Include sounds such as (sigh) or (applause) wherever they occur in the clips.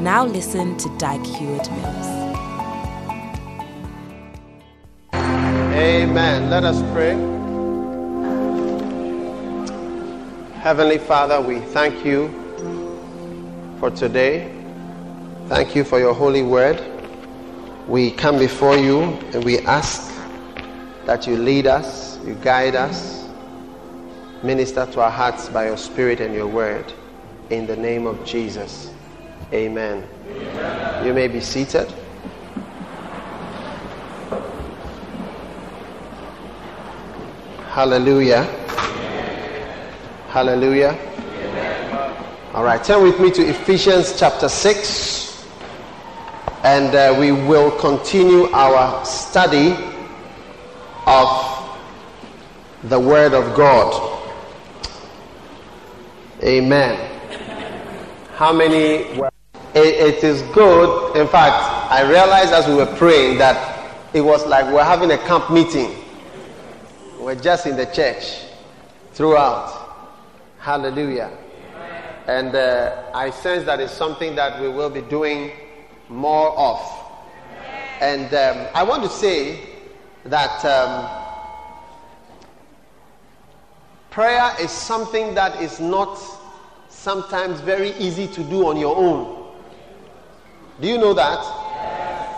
Now listen to Dag Heward Mills. Amen. Let us pray. Heavenly Father, we thank you for today. Thank you for your holy word. We come before you and we ask that you lead us, you guide us, minister to our hearts by your spirit and your word. In the name of Jesus. Amen. Amen. You may be seated. Hallelujah. Amen. Hallelujah. Amen. All right, turn with me to Ephesians chapter 6, and uh, we will continue our study of the Word of God. Amen. How many were? It, it is good. In fact, I realized as we were praying that it was like we're having a camp meeting. We're just in the church throughout. Hallelujah. And uh, I sense that it's something that we will be doing more of. And um, I want to say that um, prayer is something that is not sometimes very easy to do on your own. Do you know that? Yes.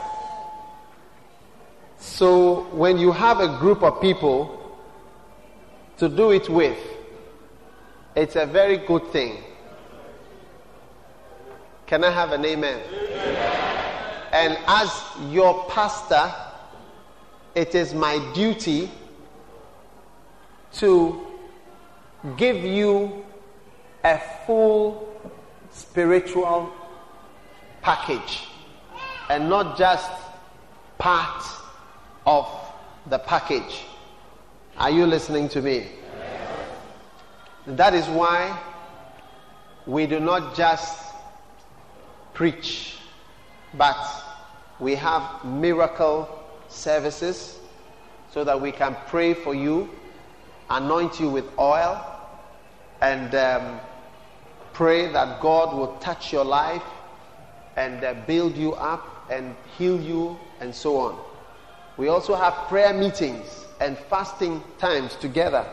So when you have a group of people to do it with, it's a very good thing. Can I have an amen? amen? And as your pastor, it is my duty to give you a full spiritual package and not just part of the package. Are you listening to me? That is why we do not just preach, but we have miracle services so that we can pray for you, anoint you with oil, and um, pray that God will touch your life and uh, build you up and heal you and so on. We also have prayer meetings and fasting times together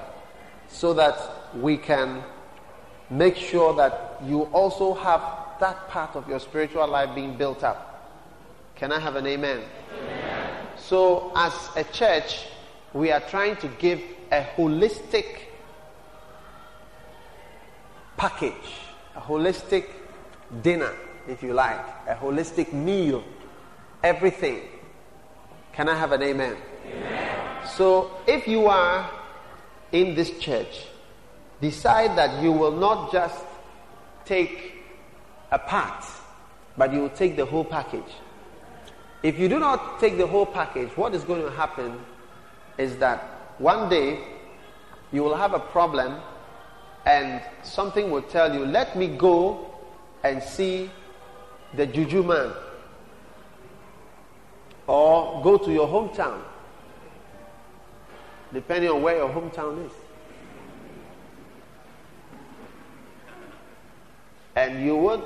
so that we can make sure that you also have that part of your spiritual life being built up. Can I have an amen? amen? So, as a church, we are trying to give a holistic package, a holistic dinner if you like, a holistic meal, everything. Can I have an amen? amen? So, if you are in this church, decide that you will not just take a part, but you will take the whole package. If you do not take the whole package, what is going to happen is that one day you will have a problem and something will tell you, let me go and see the juju man. Or go to your hometown depending on where your hometown is. And you would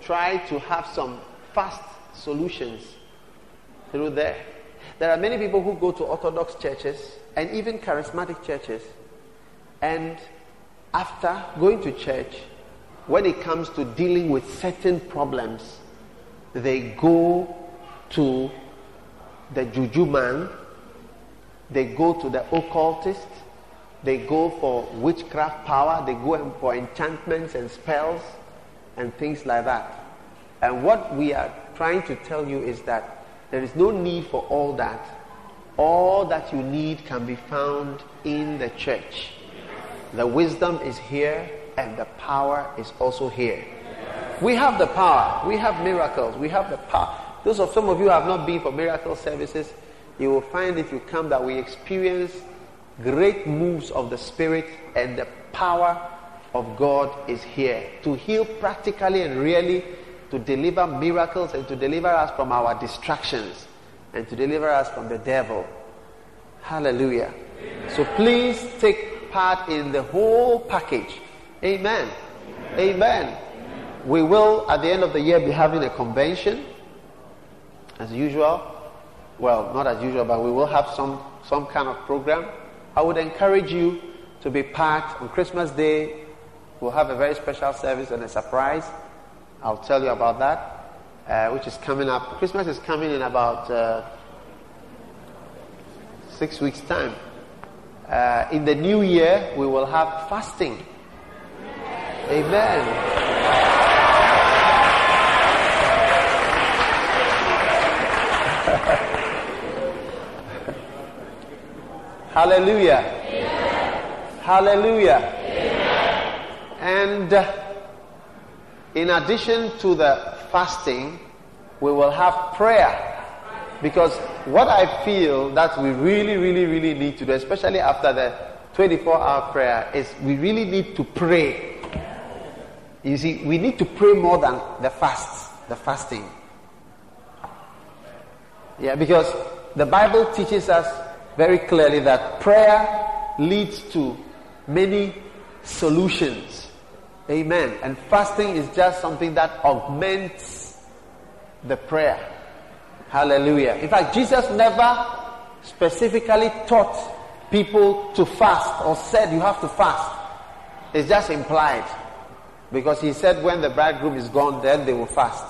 try to have some fast solutions through there. There are many people who go to orthodox churches and even charismatic churches. And after going to church when it comes to dealing with certain problems, they go to the juju man, they go to the occultist, they go for witchcraft power, they go for enchantments and spells and things like that. And what we are trying to tell you is that there is no need for all that. All that you need can be found in the church. The wisdom is here and the power is also here. We have the power. We have miracles. We have the power. Those of some of you have not been for miracle services, you will find if you come that we experience great moves of the Spirit and the power of God is here to heal practically and really, to deliver miracles and to deliver us from our distractions and to deliver us from the devil. Hallelujah. Amen. So please take part in the whole package. Amen. Amen. Amen. We will, at the end of the year, be having a convention as usual. Well, not as usual, but we will have some, some kind of program. I would encourage you to be part on Christmas Day. We'll have a very special service and a surprise. I'll tell you about that, uh, which is coming up. Christmas is coming in about uh, six weeks' time. Uh, in the new year, we will have fasting. Amen. (laughs) Hallelujah. Amen. Hallelujah. Amen. And uh, in addition to the fasting, we will have prayer. Because what I feel that we really, really, really need to do, especially after the 24 hour prayer, is we really need to pray. You see, we need to pray more than the fast, the fasting. Yeah, because the Bible teaches us very clearly that prayer leads to many solutions. Amen. And fasting is just something that augments the prayer. Hallelujah. In fact, Jesus never specifically taught people to fast or said you have to fast. It's just implied. Because he said when the bridegroom is gone, then they will fast.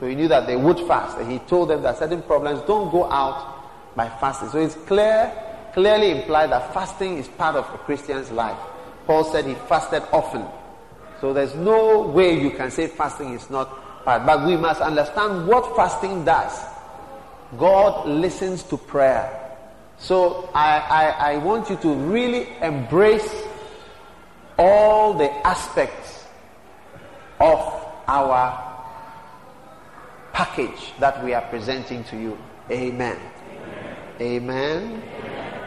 So he knew that they would fast. And he told them that certain problems don't go out by fasting. So it's clear, clearly implied that fasting is part of a Christian's life. Paul said he fasted often. So there's no way you can say fasting is not part. But we must understand what fasting does. God listens to prayer. So I, I, I want you to really embrace all the aspects of our package that we are presenting to you. Amen. Amen.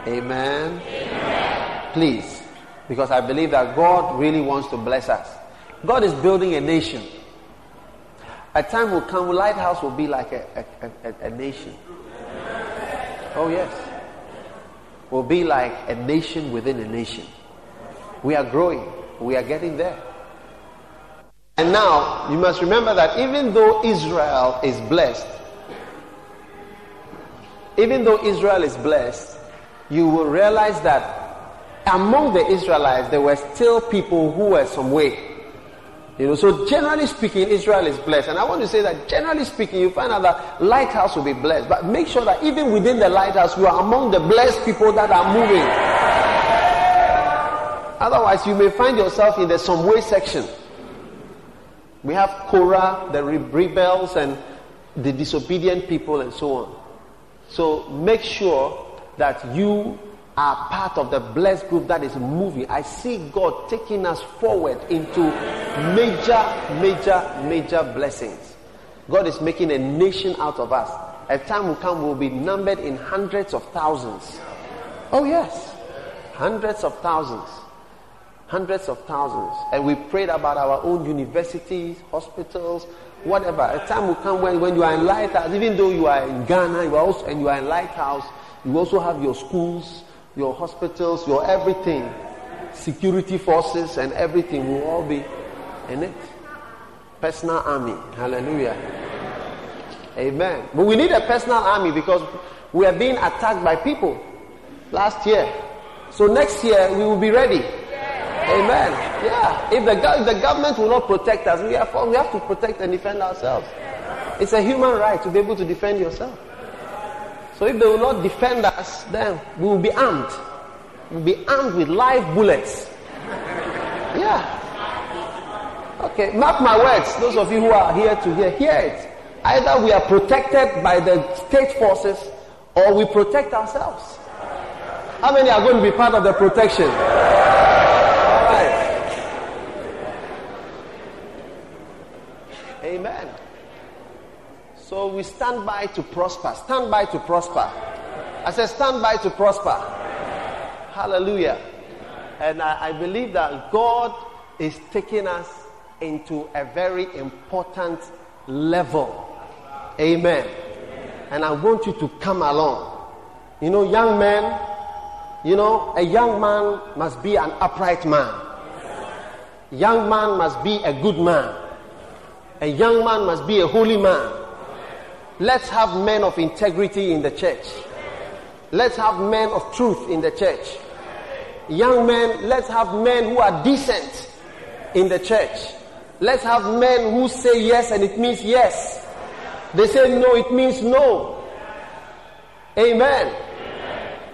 Amen. Please, because I believe that God really wants to bless us. God is building a nation. A time will come, Lighthouse will be like a, a, a, a nation. Oh, yes. Will be like a nation within a nation. We are growing, we are getting there. And now, you must remember that even though Israel is blessed, even though Israel is blessed, you will realize that among the Israelites, there were still people who were some way. You know, so generally speaking, Israel is blessed. And I want to say that generally speaking, you find out that lighthouse will be blessed. But make sure that even within the lighthouse, you are among the blessed people that are moving. Otherwise, you may find yourself in the some way section. We have Korah, the rebels, and the disobedient people, and so on. So make sure that you are part of the blessed group that is moving. I see God taking us forward into major, major, major blessings. God is making a nation out of us. A time will come, we'll be numbered in hundreds of thousands. Oh, yes. Hundreds of thousands. Hundreds of thousands. And we prayed about our own universities, hospitals, whatever. A time will come when, when you are in Lighthouse, even though you are in Ghana you are also, and you are in Lighthouse, you also have your schools, your hospitals, your everything. Security forces and everything will all be in it. Personal army. Hallelujah. Amen. But we need a personal army because we are being attacked by people last year. So next year we will be ready. Amen. Yeah. If the, if the government will not protect us, we we have to protect and defend ourselves. It's a human right to be able to defend yourself. So if they will not defend us, then we will be armed. We'll be armed with live bullets. Yeah. Okay, mark my words. Those of you who are here to hear, hear it. Either we are protected by the state forces or we protect ourselves. How many are going to be part of the protection? Amen. So we stand by to prosper. Stand by to prosper. I said, stand by to prosper. Hallelujah. And I, I believe that God is taking us into a very important level. Amen. And I want you to come along. You know, young men, you know, a young man must be an upright man. Young man must be a good man. A young man must be a holy man. Let's have men of integrity in the church. Let's have men of truth in the church. Young men, let's have men who are decent in the church. Let's have men who say yes and it means yes. They say no, it means no. Amen.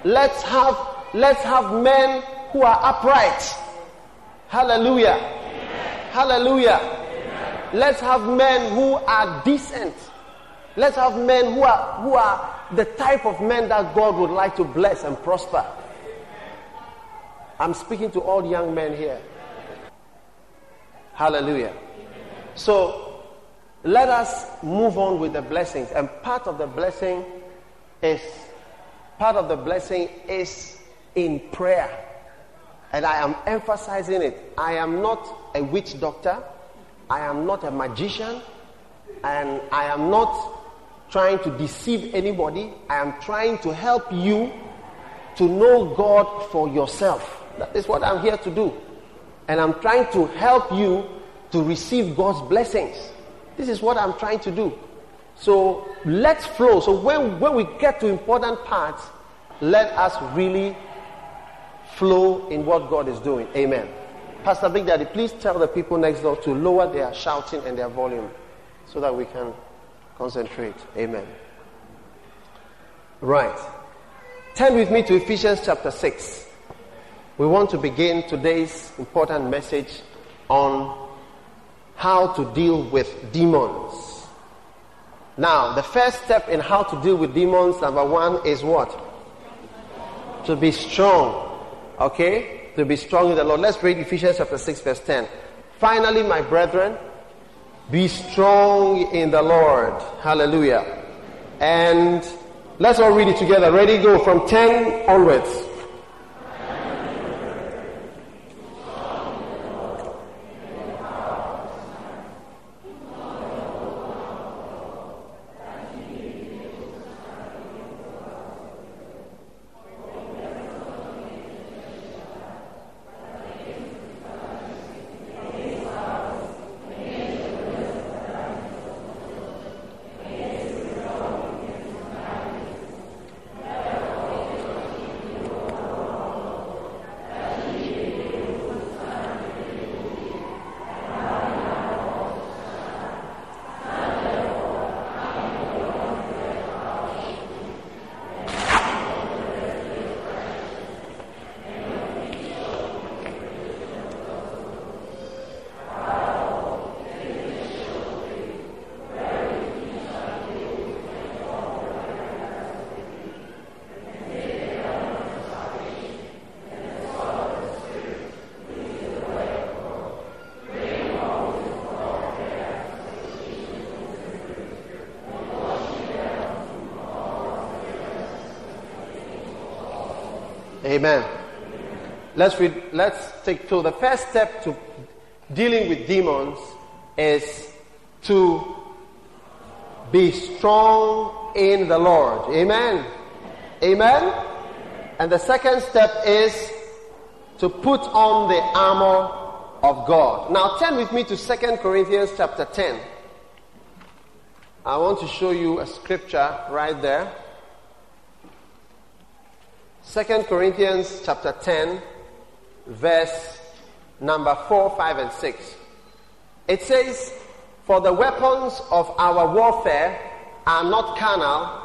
Let's have let's have men who are upright. Hallelujah. Hallelujah. Let's have men who are decent. Let's have men who are, who are the type of men that God would like to bless and prosper. I'm speaking to all young men here. Hallelujah. So let us move on with the blessings. And part of the blessing is part of the blessing is in prayer. And I am emphasizing it. I am not a witch doctor. I am not a magician. And I am not trying to deceive anybody. I am trying to help you to know God for yourself. That is what I'm here to do. And I'm trying to help you to receive God's blessings. This is what I'm trying to do. So let's flow. So when, when we get to important parts, let us really flow in what God is doing. Amen. Pastor Big Daddy, please tell the people next door to lower their shouting and their volume so that we can concentrate. Amen. Right. Turn with me to Ephesians chapter 6. We want to begin today's important message on how to deal with demons. Now, the first step in how to deal with demons, number one, is what? To be strong. Okay? To be strong in the Lord. Let's read Ephesians chapter 6, verse 10. Finally, my brethren, be strong in the Lord. Hallelujah. And let's all read it together. Ready? Go from 10 onwards. Amen. Let's read, let's take, so the first step to dealing with demons is to be strong in the Lord. Amen. Amen. And the second step is to put on the armor of God. Now turn with me to Second Corinthians chapter 10. I want to show you a scripture right there. Second Corinthians chapter 10, verse number 4, 5, and 6. It says, For the weapons of our warfare are not carnal,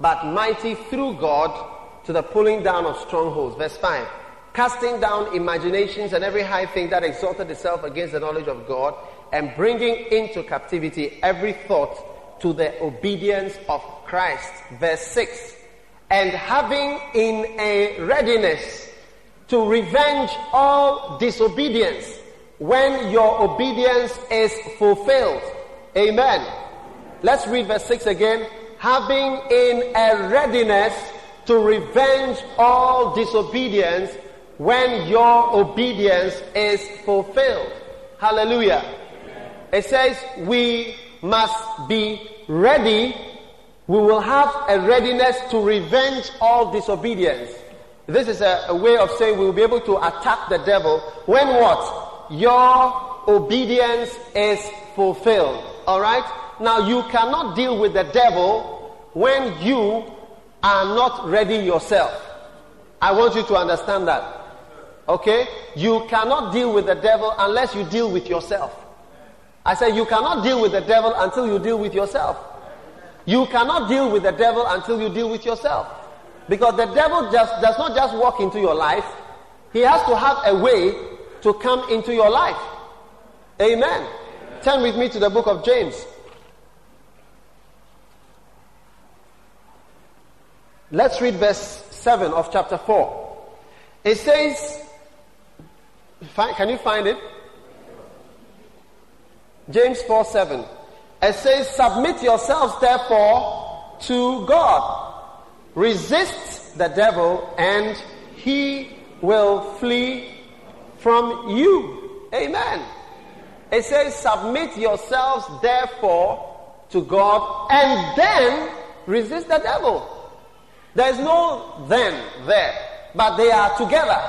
but mighty through God to the pulling down of strongholds. Verse 5. Casting down imaginations and every high thing that exalted itself against the knowledge of God, and bringing into captivity every thought to the obedience of Christ. Verse 6 and having in a readiness to revenge all disobedience when your obedience is fulfilled. Amen. Let's read verse 6 again. Having in a readiness to revenge all disobedience when your obedience is fulfilled. Hallelujah. It says we must be ready. We will have a readiness to revenge all disobedience. This is a, a way of saying we will be able to attack the devil when what? Your obedience is fulfilled. Alright? Now you cannot deal with the devil when you are not ready yourself. I want you to understand that. Okay? You cannot deal with the devil unless you deal with yourself. I said you cannot deal with the devil until you deal with yourself. You cannot deal with the devil until you deal with yourself. Because the devil just does not just walk into your life, he has to have a way to come into your life. Amen. Amen. Turn with me to the book of James. Let's read verse 7 of chapter 4. It says, can you find it? James 4 7. It says, Submit yourselves therefore to God. Resist the devil and he will flee from you. Amen. It says, Submit yourselves therefore to God and then resist the devil. There's no then there, but they are together.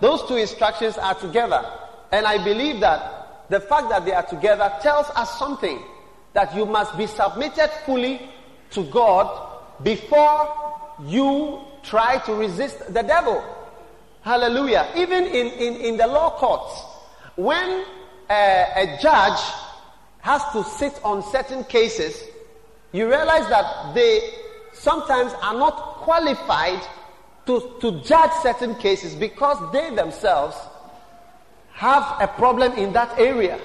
Those two instructions are together. And I believe that the fact that they are together tells us something that you must be submitted fully to God before you try to resist the devil. Hallelujah. Even in, in, in the law courts, when a, a judge has to sit on certain cases, you realize that they sometimes are not qualified to, to judge certain cases because they themselves have a problem in that area.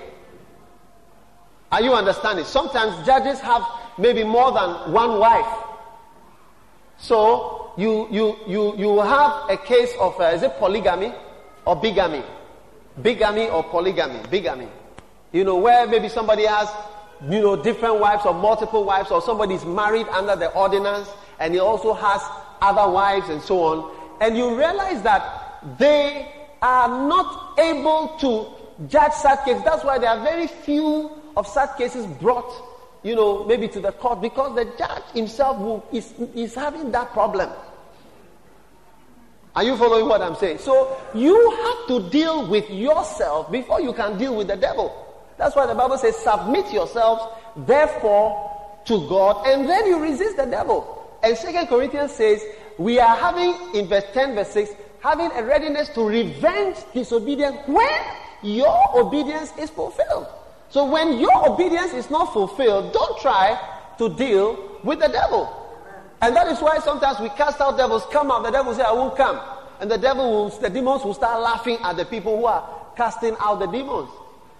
Are you understanding? Sometimes judges have maybe more than one wife. So you you you you have a case of uh, is it polygamy or bigamy? Bigamy or polygamy? Bigamy. You know where maybe somebody has you know different wives or multiple wives or somebody is married under the ordinance and he also has other wives and so on. And you realize that they are not able to judge such cases. That's why there are very few of such cases brought, you know, maybe to the court because the judge himself will, is, is having that problem. Are you following what I'm saying? So you have to deal with yourself before you can deal with the devil. That's why the Bible says, submit yourselves, therefore, to God, and then you resist the devil. And Second Corinthians says, we are having, in verse 10, verse 6, having a readiness to revenge disobedience when your obedience is fulfilled. So when your obedience is not fulfilled, don't try to deal with the devil. And that is why sometimes we cast out devils, come out, the devil say, I won't come. And the devil will, the demons will start laughing at the people who are casting out the demons.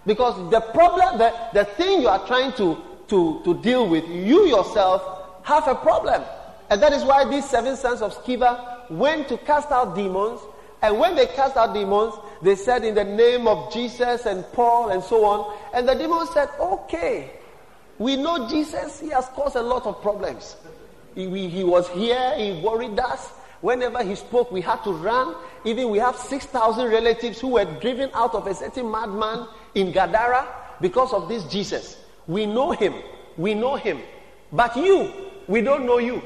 Because the problem, the, the thing you are trying to, to, to deal with, you yourself have a problem. And that is why these seven sons of Sceva went to cast out demons. And when they cast out demons, they said in the name of Jesus and Paul and so on. And the demons said, okay, we know Jesus, he has caused a lot of problems. He, he was here, he worried us. Whenever he spoke, we had to run. Even we have 6,000 relatives who were driven out of a certain madman in Gadara because of this Jesus. We know him. We know him. But you, we don't know you.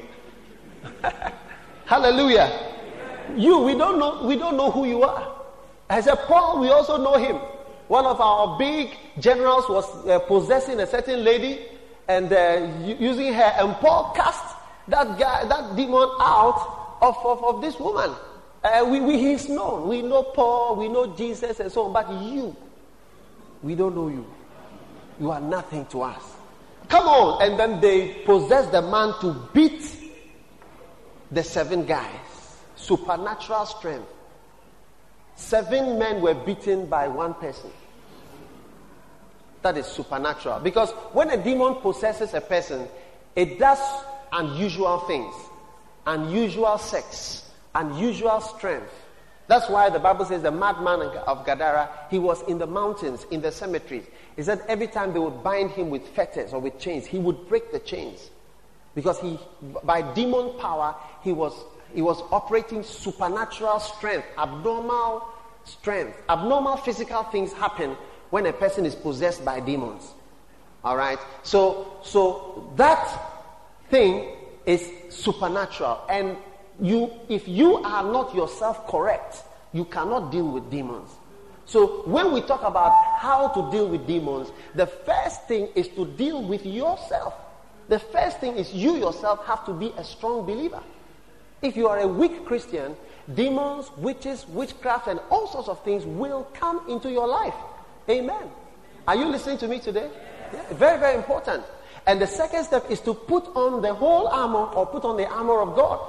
(laughs) Hallelujah. You, we don't know, we don't know who you are. As a Paul, we also know him. One of our big generals was uh, possessing a certain lady and uh, using her, and Paul cast that guy, that demon out of, of, of this woman. Uh, we, we, he's known. We know Paul, we know Jesus, and so on. But you, we don't know you. You are nothing to us. Come on. And then they possess the man to beat the seven guys. Supernatural strength. Seven men were beaten by one person. That is supernatural. Because when a demon possesses a person, it does unusual things, unusual sex, unusual strength. That's why the Bible says the madman of Gadara, he was in the mountains, in the cemeteries. He said every time they would bind him with fetters or with chains, he would break the chains. Because he, by demon power, he was, he was operating supernatural strength, abnormal strength. Abnormal physical things happen when a person is possessed by demons. All right? So, so that thing is supernatural. And you, if you are not yourself correct, you cannot deal with demons. So when we talk about how to deal with demons, the first thing is to deal with yourself. The first thing is you yourself have to be a strong believer. If you are a weak Christian, demons, witches, witchcraft, and all sorts of things will come into your life. Amen. Are you listening to me today? Yeah, very, very important. And the second step is to put on the whole armor or put on the armor of God.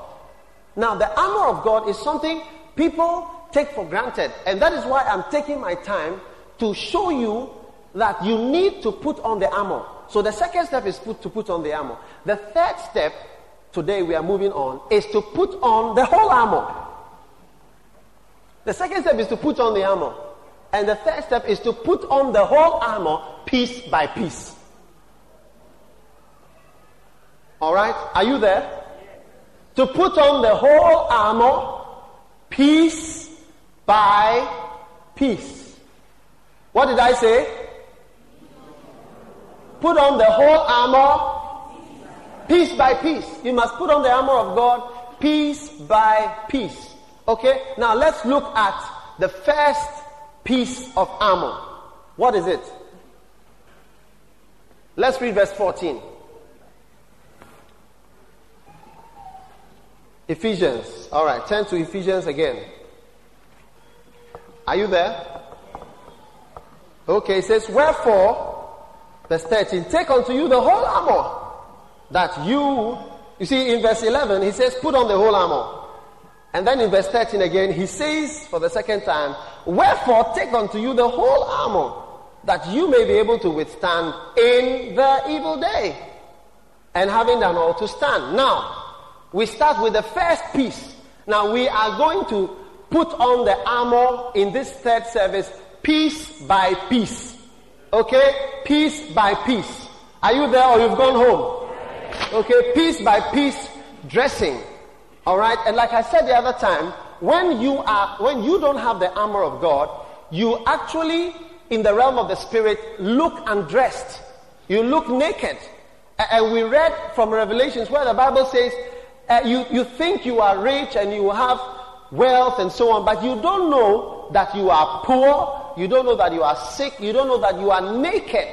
Now, the armor of God is something people take for granted. And that is why I'm taking my time to show you that you need to put on the armor. So the second step is put, to put on the armor. The third step, today we are moving on, is to put on the whole armor. The second step is to put on the armor. And the third step is to put on the whole armor piece by piece. All right? Are you there? To put on the whole armor piece by piece. What did I say? Put on the whole armor piece by piece. You must put on the armor of God piece by piece. Okay? Now let's look at the first piece of armor. What is it? Let's read verse 14. Ephesians. All right, turn to Ephesians again. Are you there? Okay, it says, Wherefore, verse 13, take unto you the whole armor that you, you see, in verse 11, he says, Put on the whole armor. And then in verse 13 again, he says for the second time, Wherefore, take unto you the whole armor that you may be able to withstand in the evil day. And having done all to stand. Now, we start with the first piece. Now we are going to put on the armor in this third service piece by piece. Okay? Piece by piece. Are you there or you've gone home? Okay, piece by piece dressing. Alright? And like I said the other time, when you are, when you don't have the armor of God, you actually, in the realm of the spirit, look undressed. You look naked. And we read from Revelations where the Bible says, uh, you, you think you are rich and you have wealth and so on, but you don't know that you are poor, you don't know that you are sick, you don't know that you are naked.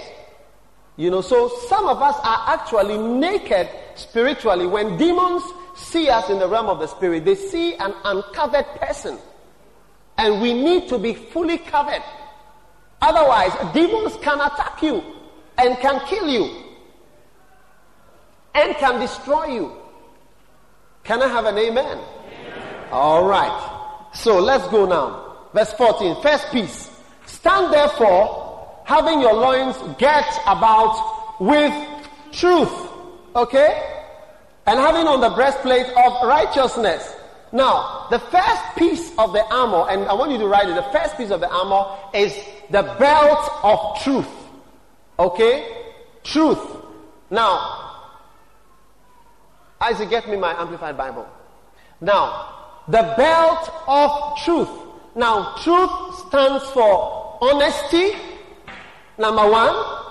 You know, so some of us are actually naked spiritually. When demons see us in the realm of the spirit, they see an uncovered person. And we need to be fully covered. Otherwise, demons can attack you and can kill you and can destroy you. Can I have an amen? amen? All right. So let's go now. Verse 14. First piece. Stand therefore, having your loins girt about with truth. Okay? And having on the breastplate of righteousness. Now, the first piece of the armor, and I want you to write it, the first piece of the armor is the belt of truth. Okay? Truth. Now, Isaac, get me my amplified Bible. Now, the belt of truth. Now, truth stands for honesty, number one.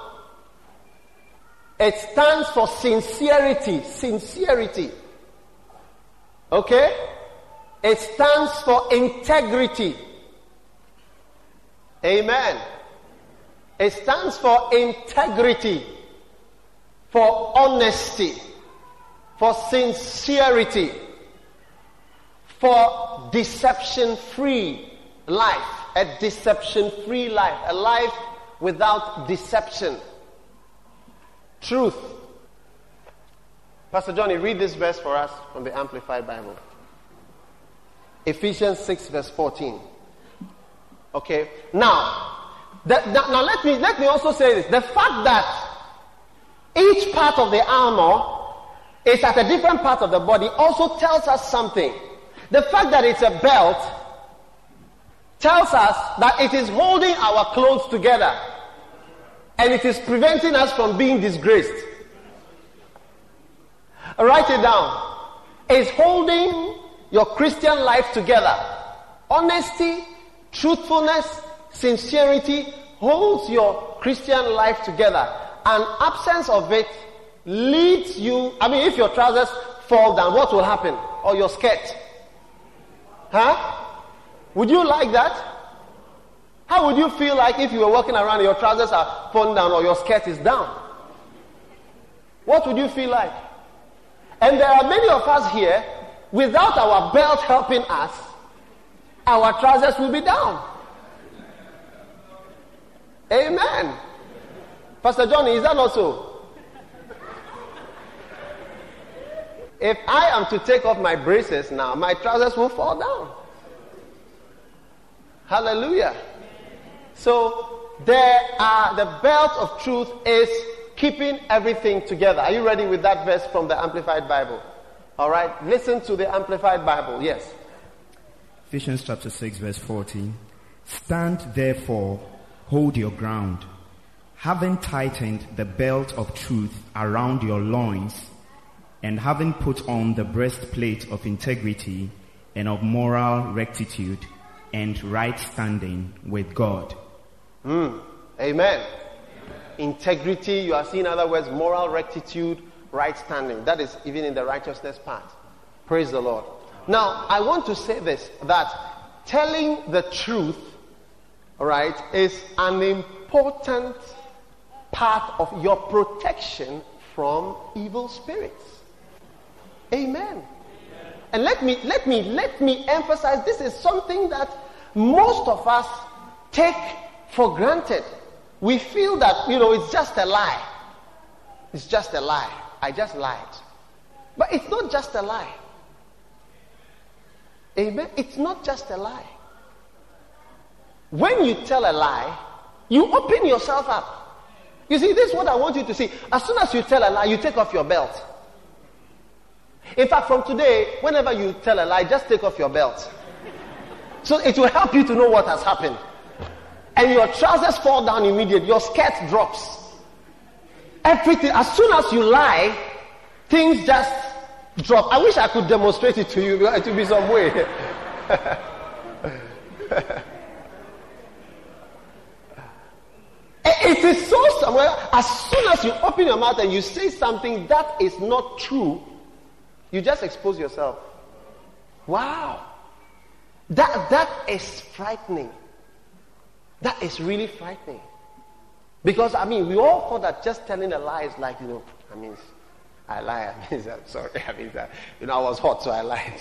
It stands for sincerity. Sincerity. Okay? It stands for integrity. Amen. It stands for integrity, for honesty for sincerity, for deception free life, a deception free life, a life without deception. Truth. Pastor Johnny, read this verse for us from the Amplified Bible. Ephesians 6, verse 14. Okay. Now, that, that, now let me let me also say this: the fact that each part of the armor is at a different part of the body also tells us something. The fact that it's a belt tells us that it is holding our clothes together. And it is preventing us from being disgraced. Write it down. It's holding your Christian life together. Honesty, truthfulness, sincerity holds your Christian life together. An absence of it leads you, I mean, if your trousers fall down, what will happen? Or your skirt? Huh? Would you like that? How would you feel like if you were walking around and your trousers are falling down or your skirt is down? What would you feel like? And there are many of us here, without our belt helping us, our trousers will be down. Amen. Pastor Johnny, is that not so? If I am to take off my braces now, my trousers will fall down. Hallelujah. So there are the belt of truth is keeping everything together. Are you ready with that verse from the Amplified Bible? All right, listen to the Amplified Bible. Yes. Ephesians chapter 6, verse 14. Stand therefore, hold your ground, having tightened the belt of truth around your loins, and having put on the breastplate of integrity and of moral rectitude and right standing with God. Mm. Amen. Integrity, you are seeing other words, moral rectitude, right standing. That is even in the righteousness part. Praise the Lord. Now, I want to say this that telling the truth, right, is an important part of your protection from evil spirits. Amen. And let me let me let me emphasize this is something that most of us take for granted. We feel that, you know, it's just a lie. It's just a lie. I just lied. But it's not just a lie. Amen. It's not just a lie. When you tell a lie, you open yourself up. You see, this is what I want you to see. As soon as you tell a lie, you take off your belt. In fact, from today, whenever you tell a lie, just take off your belt. So it will help you to know what has happened. And your trousers fall down immediately, your skirt drops. Everything, as soon as you lie, things just drop. I wish I could demonstrate it to you, but it will be some way. (laughs) it is so somewhere, as soon as you open your mouth and you say something that is not true, you just expose yourself. Wow. That, that is frightening. That is really frightening. Because, I mean, we all thought that just telling a lie is like, you know, I mean, I lie. I mean, (laughs) I'm sorry. I mean, that, you know, I was hot, so I lied.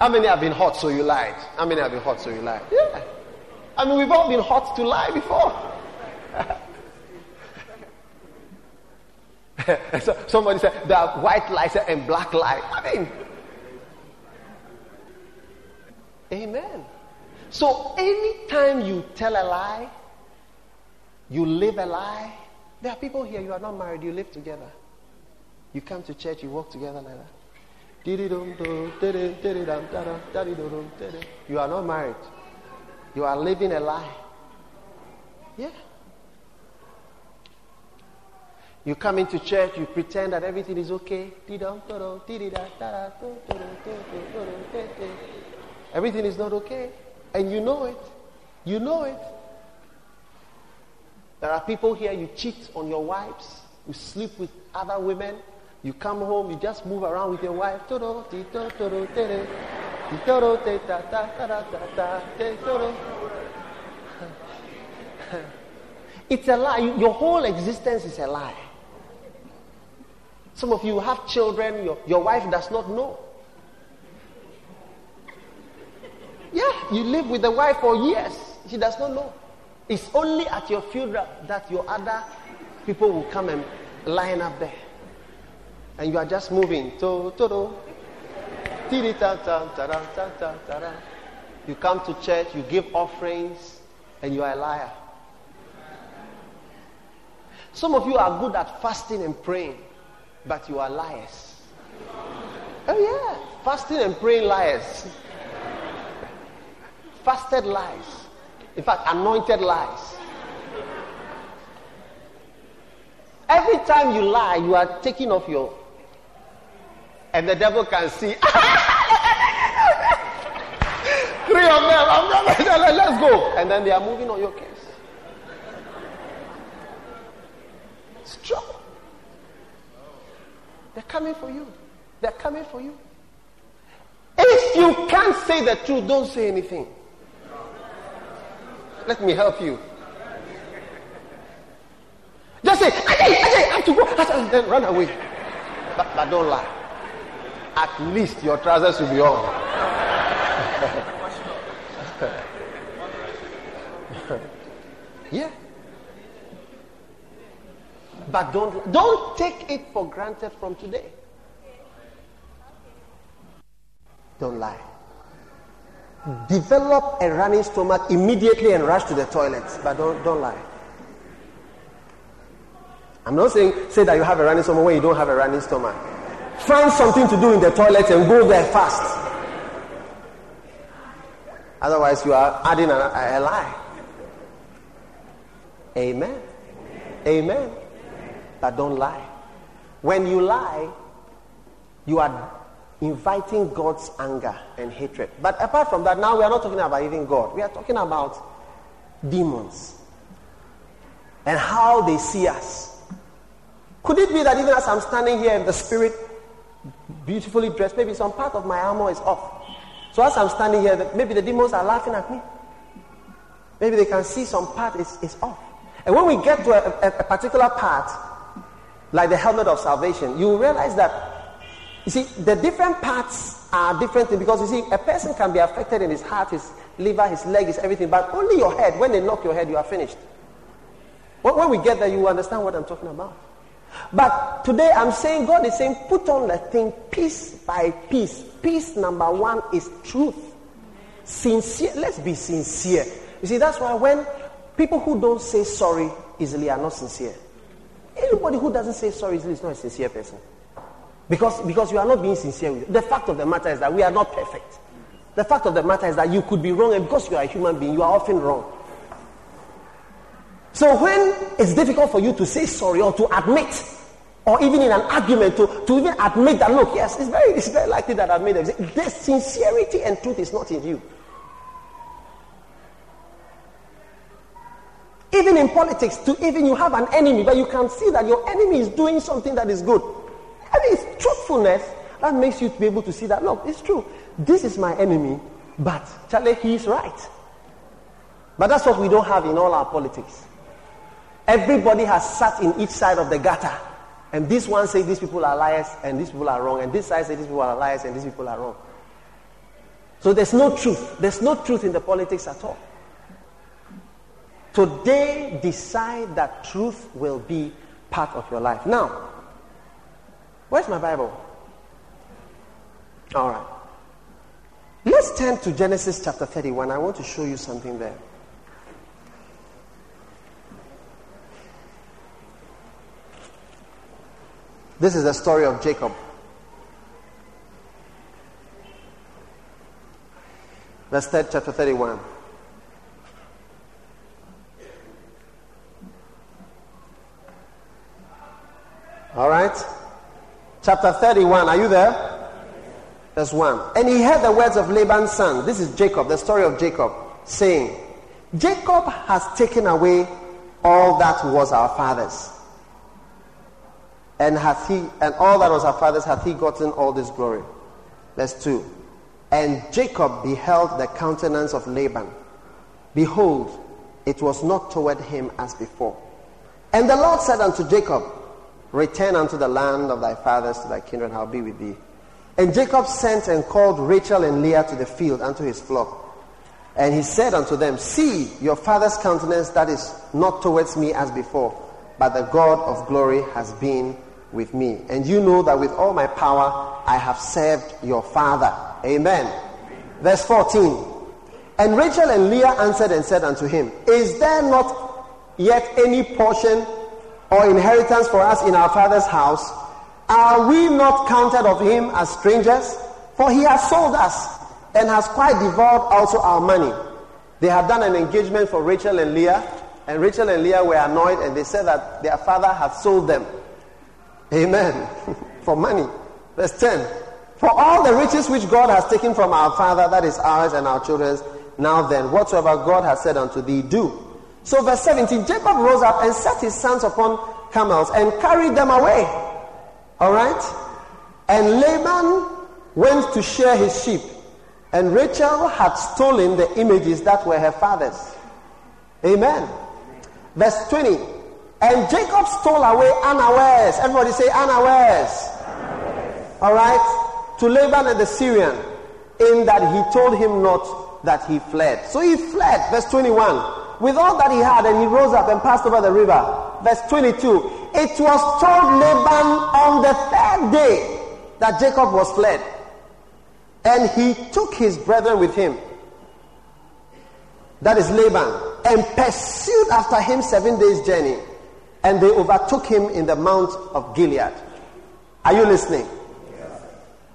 How many have been hot, so you lied? How many have been hot, so you lied? Yeah. I mean, we've all been hot to lie before. (laughs) (laughs) so somebody said there are white lies and black lies. I mean, Amen. So anytime you tell a lie, you live a lie. There are people here, you are not married, you live together. You come to church, you walk together like that. You are not married. You are living a lie. Yeah. You come into church, you pretend that everything is okay. Everything is not okay. And you know it. You know it. There are people here, you cheat on your wives, you sleep with other women, you come home, you just move around with your wife. (laughs) It's a lie. Your whole existence is a lie. Some of you have children, your, your wife does not know. Yeah, you live with the wife for years. She does not know. It's only at your funeral that your other people will come and line up there. And you are just moving. You come to church, you give offerings, and you are a liar. Some of you are good at fasting and praying, but you are liars. Oh, yeah. Fasting and praying liars fasted lies. In fact, anointed lies. Every time you lie, you are taking off your. And the devil can see. (laughs) Three of them. Let's go. And then they are moving on your case. It's. They're coming for you. They're coming for you. If you can't say the truth, don't say anything. Let me help you. Just say, Ajay, Ajay, I have to go. And then run away. But, but don't lie. At least your trousers will be on. (laughs) yeah. But don't don't take it for granted from today. Don't lie. Develop a running stomach immediately and rush to the toilet, but don't don't lie. I'm not saying say that you have a running stomach when you don't have a running stomach. Find something to do in the toilet and go there fast. Otherwise, you are adding a, a lie. Amen. Amen. But don't lie. When you lie, you are inviting God's anger and hatred. But apart from that, now we are not talking about even God. We are talking about demons and how they see us. Could it be that even as I'm standing here in the spirit, beautifully dressed, maybe some part of my armor is off? So as I'm standing here, maybe the demons are laughing at me. Maybe they can see some part is, is off. And when we get to a, a, a particular part, like the helmet of salvation, you realize that, you see, the different parts are different because you see, a person can be affected in his heart, his liver, his leg, his everything, but only your head. When they knock your head, you are finished. When, when we get there, you understand what I'm talking about. But today I'm saying, God is saying, put on the thing piece by piece. Piece number one is truth. Sincere. Let's be sincere. You see, that's why when people who don't say sorry easily are not sincere. Anybody who doesn't say sorry is not a sincere person. Because, because you are not being sincere with it. The fact of the matter is that we are not perfect. The fact of the matter is that you could be wrong, and because you are a human being, you are often wrong. So when it's difficult for you to say sorry or to admit, or even in an argument to, to even admit that look, yes, it's very it's very likely that I've made a mistake. The sincerity and truth is not in you. Even in politics, to even you have an enemy, but you can see that your enemy is doing something that is good. Mean, it's truthfulness that makes you to be able to see that, look, it's true. This is my enemy, but Charlie, he is right. But that's what we don't have in all our politics. Everybody has sat in each side of the gutter. And this one says these people are liars and these people are wrong. And this side says these people are liars and these people are wrong. So there's no truth. There's no truth in the politics at all. Today, decide that truth will be part of your life. Now, where's my Bible? All right. Let's turn to Genesis chapter 31. I want to show you something there. This is the story of Jacob. Verse 3, chapter 31. All right? Chapter 31. Are you there? Verse 1. And he heard the words of Laban's son. This is Jacob, the story of Jacob, saying, Jacob has taken away all that was our father's. And hath he and all that was our father's hath he gotten all this glory. Verse 2. And Jacob beheld the countenance of Laban. Behold, it was not toward him as before. And the Lord said unto Jacob, Return unto the land of thy fathers to thy kindred, I'll be with thee. And Jacob sent and called Rachel and Leah to the field unto his flock. And he said unto them, See your father's countenance that is not towards me as before, but the God of glory has been with me. And you know that with all my power I have served your father. Amen. Verse 14. And Rachel and Leah answered and said unto him, Is there not yet any portion or inheritance for us in our father's house, are we not counted of him as strangers? For he has sold us and has quite devoured also our money. They had done an engagement for Rachel and Leah, And Rachel and Leah were annoyed and they said that their father had sold them. Amen. (laughs) for money. Verse 10. For all the riches which God has taken from our father, that is ours and our children's, now then, whatsoever God has said unto thee, do. So, verse 17 Jacob rose up and set his sons upon camels and carried them away. All right? And Laban went to shear his sheep. And Rachel had stolen the images that were her father's. Amen. Verse 20. And Jacob stole away unawares. Everybody say unawares. unawares. All right. To Laban and the Syrian, in that he told him not that he fled. So he fled. Verse 21. With all that he had, and he rose up and passed over the river. Verse 22. It was told Laban on the third day that Jacob was fled. And he took his brethren with him. That is Laban. And pursued after him seven days' journey. And they overtook him in the mount of Gilead. Are you listening? Yes.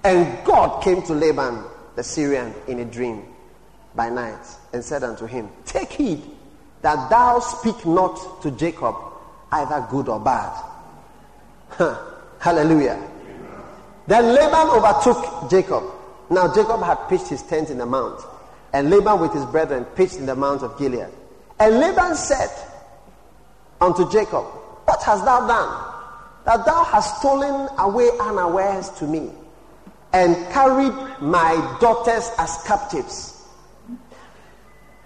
And God came to Laban, the Syrian, in a dream by night and said unto him, Take heed that thou speak not to Jacob either good or bad. Hallelujah. Then Laban overtook Jacob. Now Jacob had pitched his tent in the mount, and Laban with his brethren pitched in the mount of Gilead. And Laban said unto Jacob, What hast thou done? That thou hast stolen away unawares to me, and carried my daughters as captives,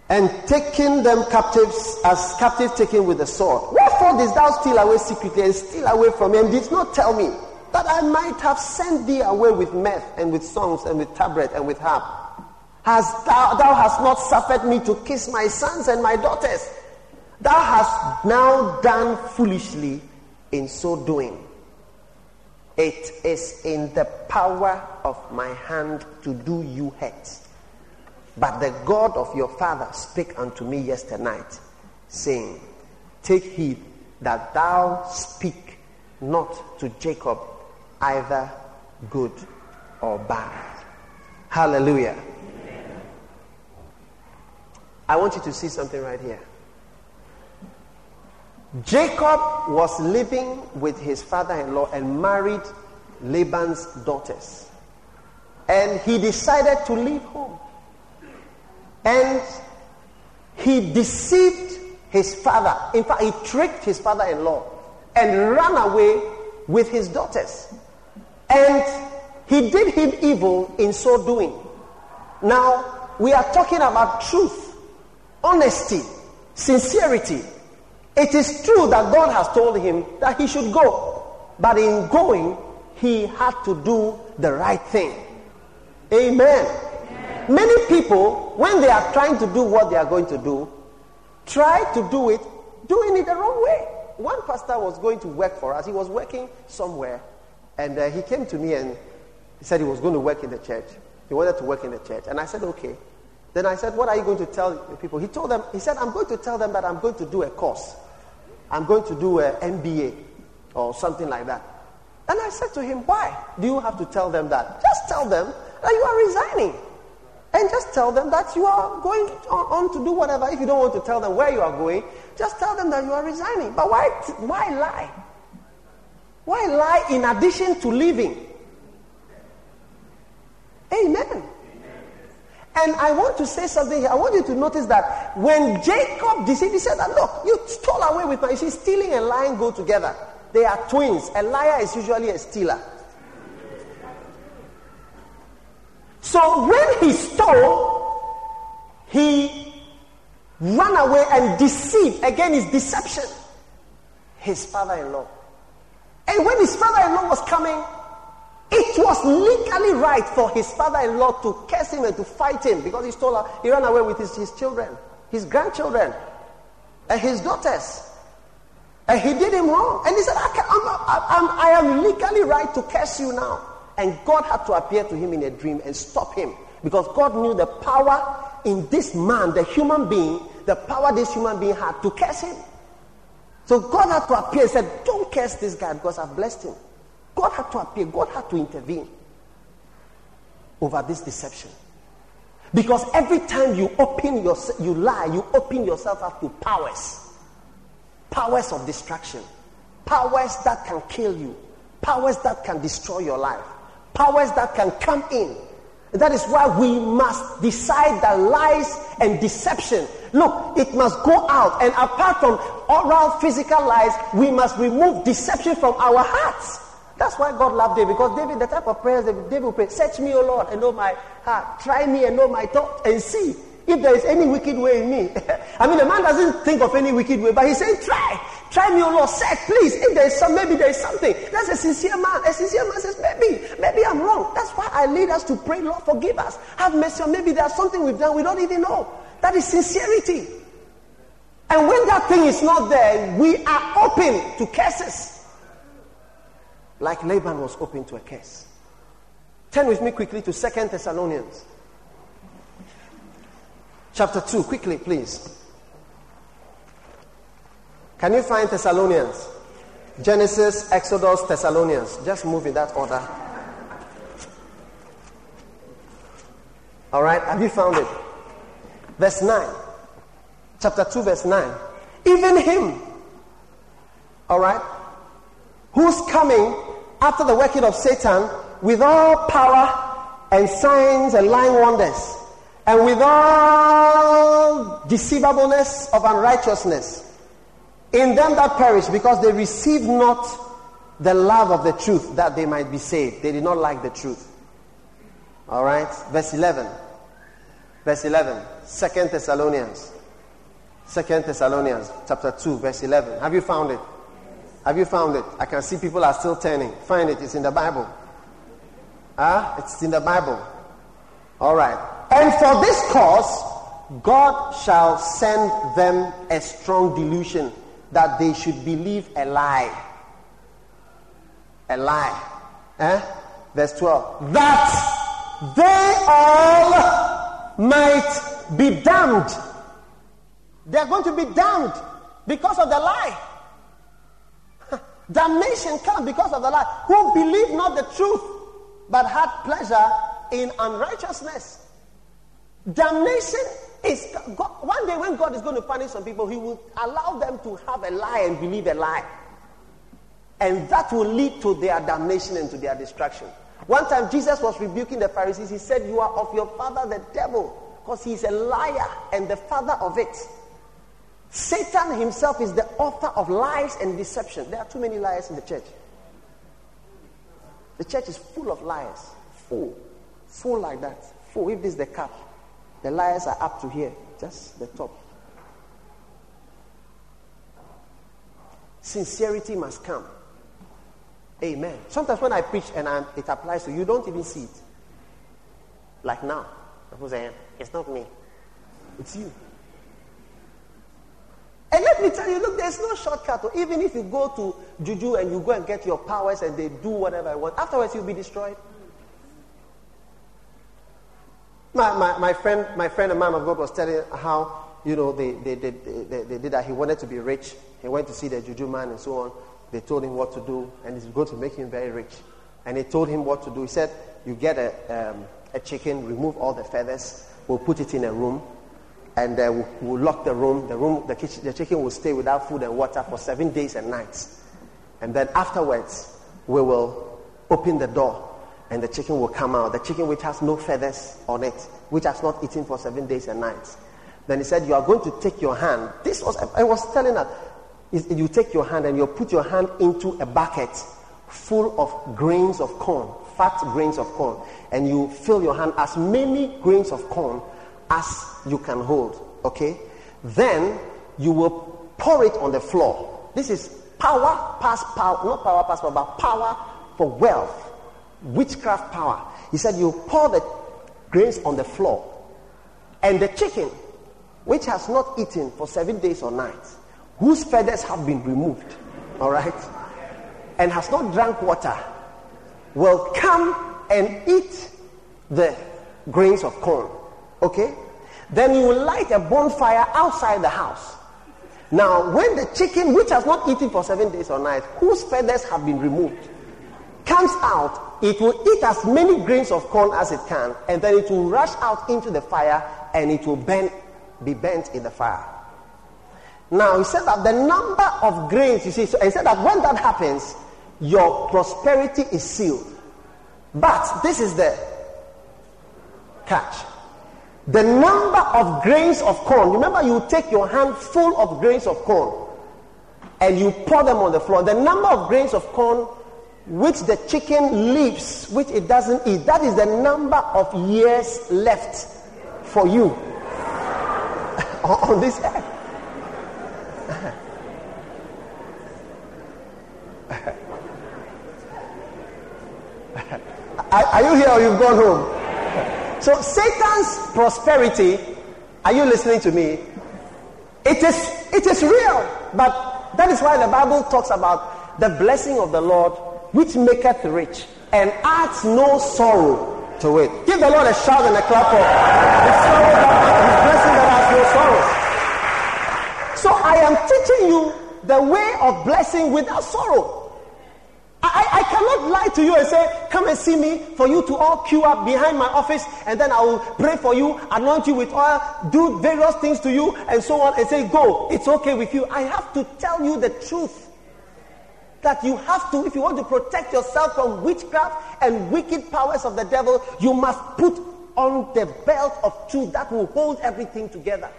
and taking them captives as captives taken with the sword. Wherefore didst thou steal away secretly and steal away from me, and didst not tell me? that I might have sent thee away with mirth and with songs and with tabret and with harp. Has thou, thou hast not suffered me to kiss my sons and my daughters. Thou hast now done foolishly in so doing. It is in the power of my hand to do you hurt. But the God of your father spake unto me yesternight, saying, Take heed that thou speak not to Jacob either good or bad. Hallelujah. I want you to see something right here. Jacob was living with his father in law and married Laban's daughters. And he decided to leave home. And he deceived his father. In fact, he tricked his father in law and ran away with his daughters. And he did him evil in so doing. Now, we are talking about truth, honesty, sincerity. It is true that God has told him that he should go. But in going, he had to do the right thing. Amen. Many people, when they are trying to do what they are going to do, try to do it doing it the wrong way. One pastor was going to work for us. He was working somewhere and uh, he came to me and he said he was going to work in the church. He wanted to work in the church. And I said, okay. Then I said, what are you going to tell the people? He told them, he said, I'm going to tell them that I'm going to do a course. I'm going to do an MBA or something like that. And I said to him, why do you have to tell them that? Just tell them that you are resigning. And just tell them that you are going on, to do whatever. If you don't want to tell them where you are going, just tell them that you are resigning. But why, why lie? Why lie in addition to living? Amen. And I want to say something here. I want you to notice that when Jacob deceived, he said that, look, you stole away with my. You see, stealing and lying go together. They are twins. A liar is usually a stealer. So when he stole, he ran away and deceived. Again, his deception. His father in law. And when his father-in-law was coming, it was legally right for his father-in-law to curse him and to fight him because he stole. He ran away with his, his children, his grandchildren, and his daughters. And he did him wrong. And he said, I, I'm, I'm, I am legally right to curse you now. And God had to appear to him in a dream and stop him because God knew the power in this man, the human being, the power this human being had to curse him. So God had to appear and said, Don't curse this guy because I've blessed him. God had to appear, God had to intervene over this deception. Because every time you open your, you lie, you open yourself up to powers powers of destruction. powers that can kill you, powers that can destroy your life, powers that can come in. That is why we must decide that lies and deception. Look, it must go out. And apart from oral physical lies, we must remove deception from our hearts. That's why God loved David. Because David, the type of prayers that David would pray, search me, O Lord, and know my heart. Try me and know my thoughts, and see if there is any wicked way in me. (laughs) I mean, a man doesn't think of any wicked way, but he's saying, try. Try me, O Lord. Search, please. If there is some, maybe there is something. That's a sincere man. A sincere man says, maybe, maybe I'm wrong. That's why I lead us to pray, Lord, forgive us. Have mercy on maybe there's something we've done we don't even know. That is sincerity. And when that thing is not there, we are open to curses. Like Laban was open to a curse. Turn with me quickly to Second Thessalonians. Chapter 2, quickly, please. Can you find Thessalonians? Genesis, Exodus, Thessalonians. Just move in that order. All right, have you found it? Verse 9. Chapter 2, verse 9. Even him, all right, who's coming after the working of Satan with all power and signs and lying wonders, and with all deceivableness of unrighteousness in them that perish, because they received not the love of the truth that they might be saved. They did not like the truth. All right, verse 11. Verse 11, Second Thessalonians. Second Thessalonians, chapter 2, verse 11. Have you found it? Have you found it? I can see people are still turning. Find it. It's in the Bible. Ah, huh? It's in the Bible. All right. And for this cause, God shall send them a strong delusion that they should believe a lie. A lie. Eh? Verse 12. That they all might be damned. They are going to be damned because of the lie. (laughs) Damnation comes because of the lie. Who believed not the truth, but had pleasure in unrighteousness. Damnation is God, one day when God is going to punish some people, He will allow them to have a lie and believe a lie. And that will lead to their damnation and to their destruction. One time Jesus was rebuking the Pharisees. He said, You are of your father the devil, because he is a liar and the father of it. Satan himself is the author of lies and deception. There are too many liars in the church. The church is full of liars. Full. Full like that. Full. If this is the cup, the liars are up to here. Just the top. Sincerity must come. Amen. Sometimes when I preach and I'm, it applies to you, you don't even see it. Like now. Who's saying, it's not me. It's you. And let me tell you, look, there's no shortcut. Even if you go to Juju and you go and get your powers and they do whatever I want, afterwards you'll be destroyed. My, my, my friend, my friend, a man of God, was telling how, you know, they, they, they, they, they did that. He wanted to be rich. He went to see the Juju man and so on. They told him what to do, and it's going to make him very rich. And they told him what to do. He said, You get a, um, a chicken, remove all the feathers, we'll put it in a room, and uh, we'll, we'll, lock the room. The room, the, kitchen, the chicken will stay without food and water for seven days and nights. And then afterwards, we will open the door and the chicken will come out. The chicken which has no feathers on it, which has not eaten for seven days and nights. Then he said, You are going to take your hand. This was, I was telling her, you take your hand and you put your hand into a bucket full of grains of corn, fat grains of corn, and you fill your hand as many grains of corn as you can hold. Okay? Then you will pour it on the floor. This is power past power, not power past power, but power for wealth. Witchcraft power. He said, You pour the grains on the floor, and the chicken, which has not eaten for seven days or nights, whose feathers have been removed, all right, and has not drank water, will come and eat the grains of corn. Okay? Then you will light a bonfire outside the house. Now, when the chicken, which has not eaten for seven days or nights, whose feathers have been removed, comes out, it will eat as many grains of corn as it can, and then it will rush out into the fire and it will burn, be burnt in the fire. Now, he said that the number of grains, you see, so he said that when that happens, your prosperity is sealed. But this is the catch. The number of grains of corn, remember, you take your hand full of grains of corn and you pour them on the floor. The number of grains of corn which the chicken leaves, which it doesn't eat, that is the number of years left for you (laughs) on this earth. are, are you here or you've gone home? So Satan's prosperity, are you listening to me? It is it is real, but that is why the Bible talks about the blessing of the Lord which maketh rich and adds no sorrow to it. Give the Lord a shout and a clap for his sorrow blessing that has no sorrow. So I am teaching you the way of blessing without sorrow. I, I, cannot lie to you and say, Come and see me for you to all queue up behind my office, and then I will pray for you, anoint you with oil, do various things to you, and so on, and say, Go, it's okay with you. I have to tell you the truth that you have to, if you want to protect yourself from witchcraft and wicked powers of the devil, you must put on the belt of truth that will hold everything together.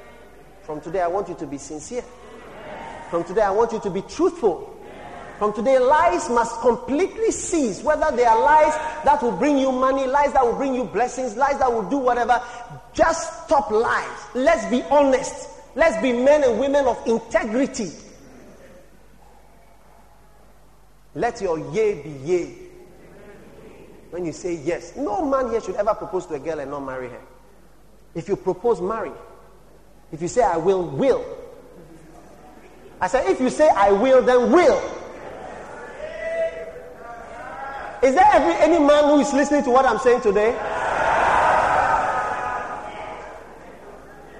From today, I want you to be sincere. From today, I want you to be truthful. From today, lies must completely cease. Whether they are lies that will bring you money, lies that will bring you blessings, lies that will do whatever. Just stop lies. Let's be honest. Let's be men and women of integrity. Let your yea be yea. When you say yes, no man here should ever propose to a girl and not marry her. If you propose, marry. If you say I will, will. I said, if you say I will, then will. Is there every, any man who is listening to what I'm saying today?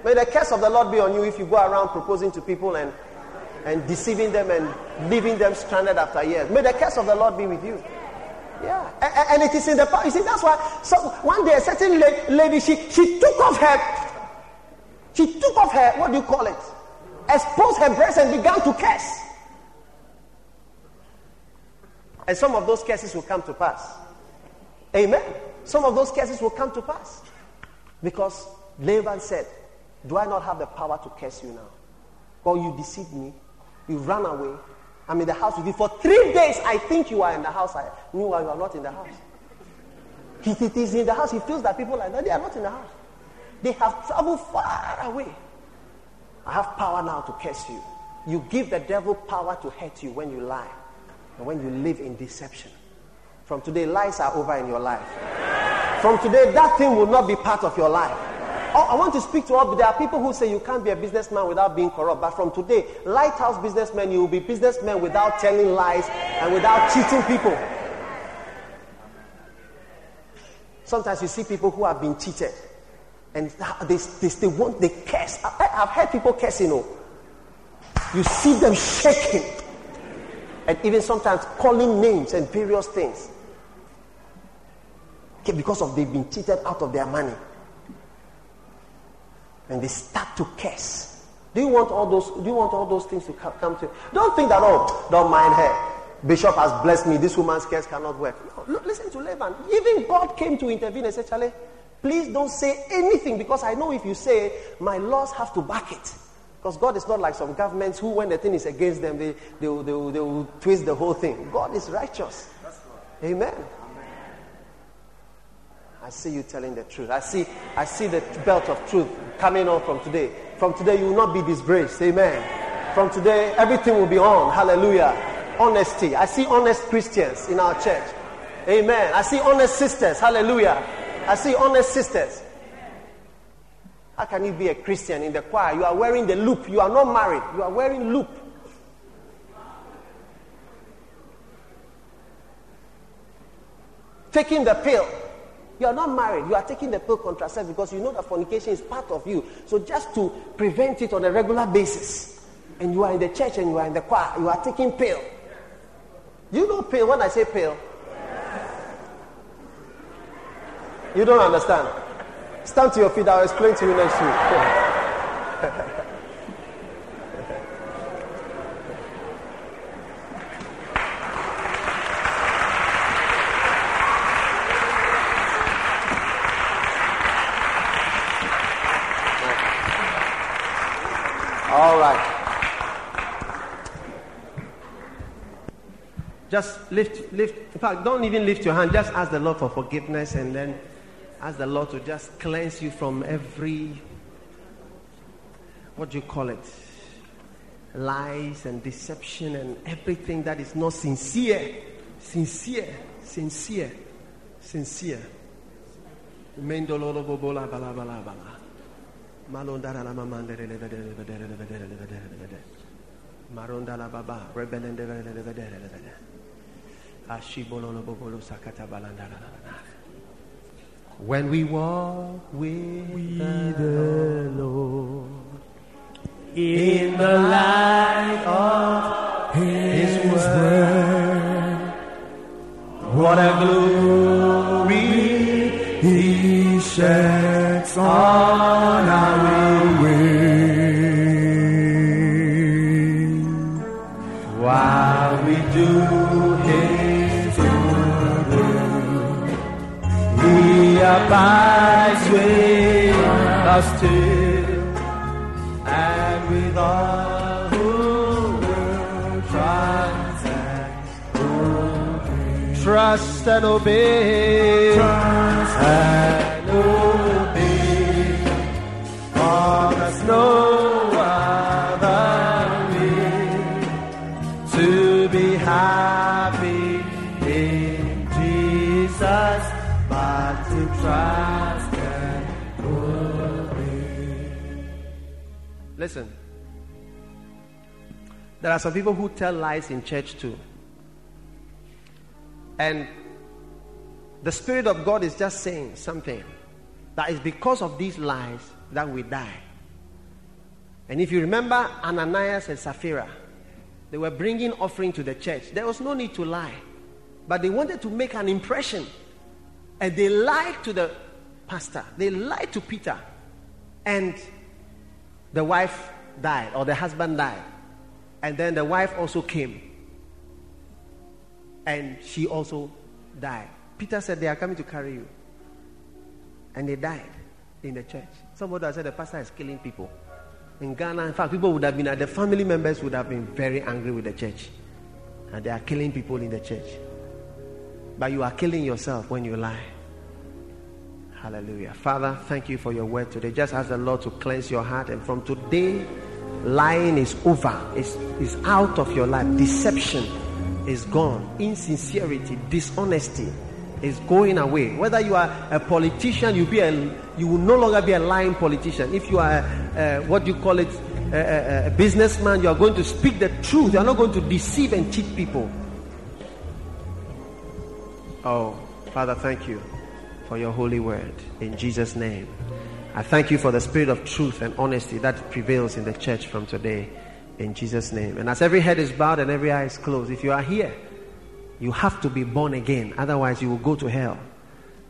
May the curse of the Lord be on you if you go around proposing to people and and deceiving them and leaving them stranded after years. May the curse of the Lord be with you. Yeah. And, and it is in the past. You see, that's why so one day a certain lady, she, she took off her, she took off her, what do you call it? Exposed her breast and began to curse. And some of those curses will come to pass. Amen. Some of those curses will come to pass. Because Laban said, Do I not have the power to curse you now? Or you deceived me you ran away. I'm in the house with you. For three days, I think you are in the house. I knew you are not in the house. He, he is in the house. He feels that people like that. They are not in the house. They have traveled far away. I have power now to curse you. You give the devil power to hurt you when you lie and when you live in deception. From today, lies are over in your life. From today, that thing will not be part of your life. Oh, I want to speak to all. There are people who say you can't be a businessman without being corrupt. But from today, lighthouse businessmen, you will be businessmen without telling lies and without cheating people. Sometimes you see people who have been cheated and they, they, they want, they curse. I, have heard people cursing. You, know. you see them shaking and even sometimes calling names and various things. Okay, because of they've been cheated out of their money and they start to curse. Do you want all those? Do you want all those things to come to? You? Don't think that oh, don't mind her. Bishop has blessed me. This woman's curse cannot work. No, listen to Laban. Even God came to intervene and said, Charlie, please don't say anything because I know if you say, my laws have to back it. Because God is not like some governments who, when the thing is against them, they, they, will, they, will, they will twist the whole thing. God is righteous. Amen. I see you telling the truth. I see, I see the belt of truth coming on from today. From today, you will not be disgraced. Amen. From today, everything will be on. Hallelujah. Honesty. I see honest Christians in our church. Amen. I see honest sisters. Hallelujah. I see honest sisters. How can you be a Christian in the choir? You are wearing the loop. You are not married. You are wearing loop. Taking the pill. You are not married. You are taking the pill contraceptive because you know that fornication is part of you. So just to prevent it on a regular basis, and you are in the church and you are in the choir, you are taking pill. You know pill when I say pill? You don't understand. Stand to your feet. I'll explain to you next week. (laughs) Just lift, lift. In fact, don't even lift your hand. Just ask the Lord for forgiveness and then ask the Lord to just cleanse you from every, what do you call it? Lies and deception and everything that is not sincere. Sincere. Sincere. Sincere. La baba When we walk with the Lord in the light of His word, what a glory He sheds on abides with us still, and with all who will transact, trust and obey, trust and obey, for there's no but to trust and. Listen, there are some people who tell lies in church too. And the Spirit of God is just saying something that is because of these lies that we die. And if you remember Ananias and Sapphira, they were bringing offering to the church. There was no need to lie. But they wanted to make an impression. And they lied to the pastor. They lied to Peter. And the wife died, or the husband died. And then the wife also came. And she also died. Peter said, They are coming to carry you. And they died in the church. Somebody said the pastor is killing people. In Ghana, in fact, people would have been, the family members would have been very angry with the church. And they are killing people in the church. But you are killing yourself when you lie. Hallelujah. Father, thank you for your word today. Just ask the Lord to cleanse your heart. And from today, lying is over, it's, it's out of your life. Deception is gone. Insincerity, dishonesty is going away. Whether you are a politician, you be a, you will no longer be a lying politician. If you are uh, what do you call it, a, a, a businessman, you are going to speak the truth. You are not going to deceive and cheat people. Oh, Father, thank you for your holy word in Jesus' name. I thank you for the spirit of truth and honesty that prevails in the church from today in Jesus' name. And as every head is bowed and every eye is closed, if you are here, you have to be born again. Otherwise, you will go to hell.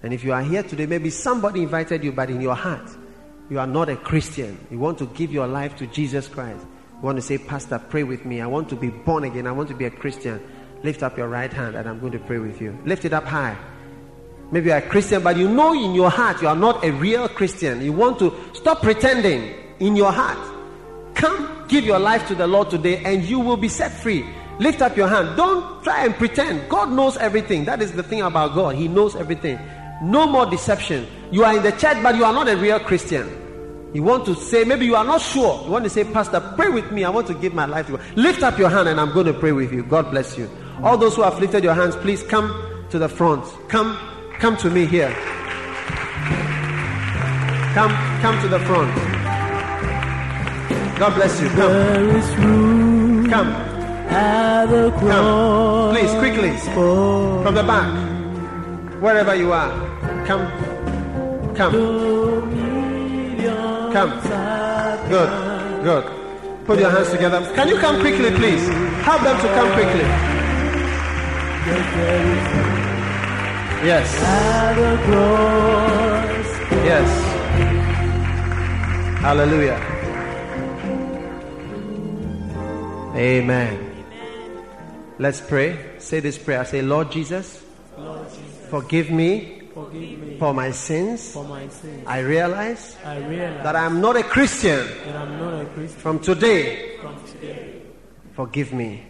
And if you are here today, maybe somebody invited you, but in your heart, you are not a Christian. You want to give your life to Jesus Christ. You want to say, Pastor, pray with me. I want to be born again. I want to be a Christian. Lift up your right hand and I'm going to pray with you. Lift it up high. Maybe you are a Christian, but you know in your heart you are not a real Christian. You want to stop pretending in your heart. Come give your life to the Lord today and you will be set free. Lift up your hand. Don't try and pretend. God knows everything. That is the thing about God. He knows everything. No more deception. You are in the church, but you are not a real Christian. You want to say, maybe you are not sure. You want to say, Pastor, pray with me. I want to give my life to God. Lift up your hand and I'm going to pray with you. God bless you. All those who have lifted your hands, please come to the front. Come, come to me here. Come, come to the front. God bless you. Come. There is room Come. Come. Please, quickly. From the back. Wherever you are. Come. Come. Come. Good. Good. Put your hands together. Can you come quickly, please? Help them to come quickly. Yes. at the cross. Yes. Hallelujah. Amen. Let's pray. Say this prayer. Say, Lord Jesus, forgive me Forgive me for my sins. for my sins. I realize I realize that I am not a Christian that I'm not a Christian from today. from today. Forgive me.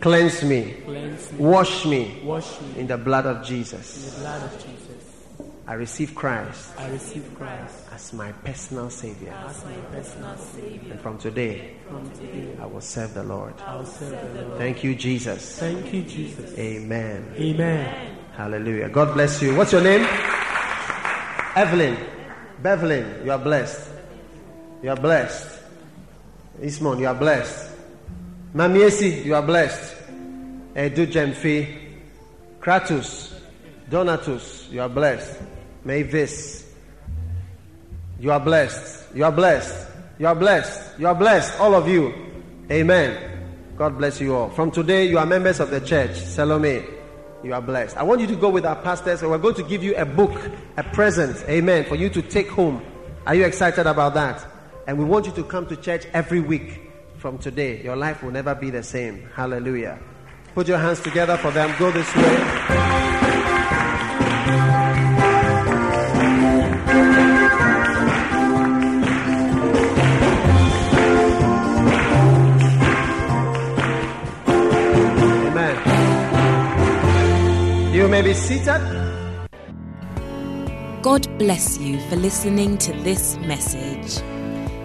Cleanse me. Cleanse me. Wash me Wash me in the blood of in Jesus. the blood of Jesus. I receive Christ I receive Christ as my personal Savior. as my personal Savior. And from today, From today, I will serve the Lord. I will serve the Lord. Thank you, Jesus. Thank you, Jesus. Amen. Amen. Hallelujah. God bless you. What's your name? Evelyn. Bevelyn, you are blessed. You are blessed. Ismon, you are blessed. Mamiesi, you are blessed. Edu Jemfi. Kratos. Donatus, you are blessed. Mavis, you are blessed. You are blessed. You are blessed. You are blessed. All of you. Amen. God bless you all. From today, you are members of the church. Salome, you are blessed. I want you to go with our pastors, and we're going to give you a book, a present. Amen. For you to take home. Are you excited about that? And we want you to come to church every week from today. Your life will never be the same. Hallelujah. Put your hands together for them. Go this way. Amen. You may be seated. God bless you for listening to this message.